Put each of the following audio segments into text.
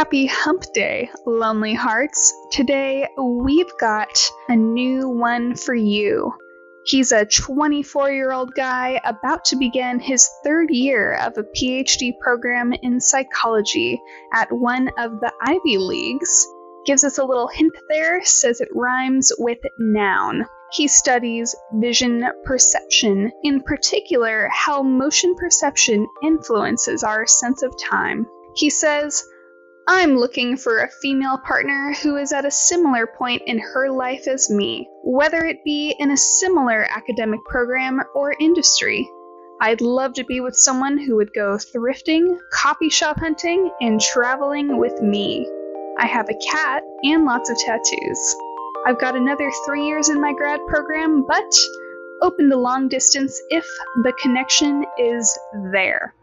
Happy Hump Day, Lonely Hearts. Today we've got a new one for you. He's a 24 year old guy about to begin his third year of a PhD program in psychology at one of the Ivy Leagues. Gives us a little hint there, says it rhymes with noun. He studies vision perception, in particular, how motion perception influences our sense of time. He says, I'm looking for a female partner who is at a similar point in her life as me, whether it be in a similar academic program or industry. I'd love to be with someone who would go thrifting, copy shop hunting, and traveling with me. I have a cat and lots of tattoos. I've got another three years in my grad program, but open to long distance if the connection is there.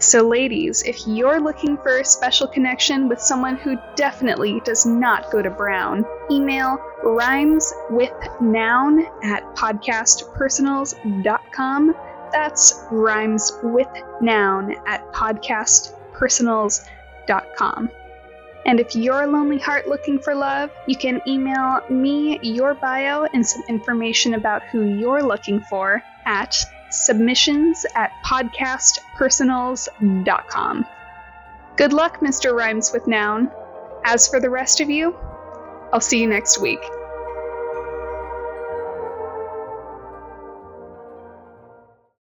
So, ladies, if you're looking for a special connection with someone who definitely does not go to Brown, email rhymeswithnoun at podcastpersonals.com. That's rhymeswithnoun at podcastpersonals.com. And if you're a lonely heart looking for love, you can email me your bio and some information about who you're looking for at submissions at podcastpersonals.com. Good luck, Mr. Rhymes with Noun. As for the rest of you, I'll see you next week.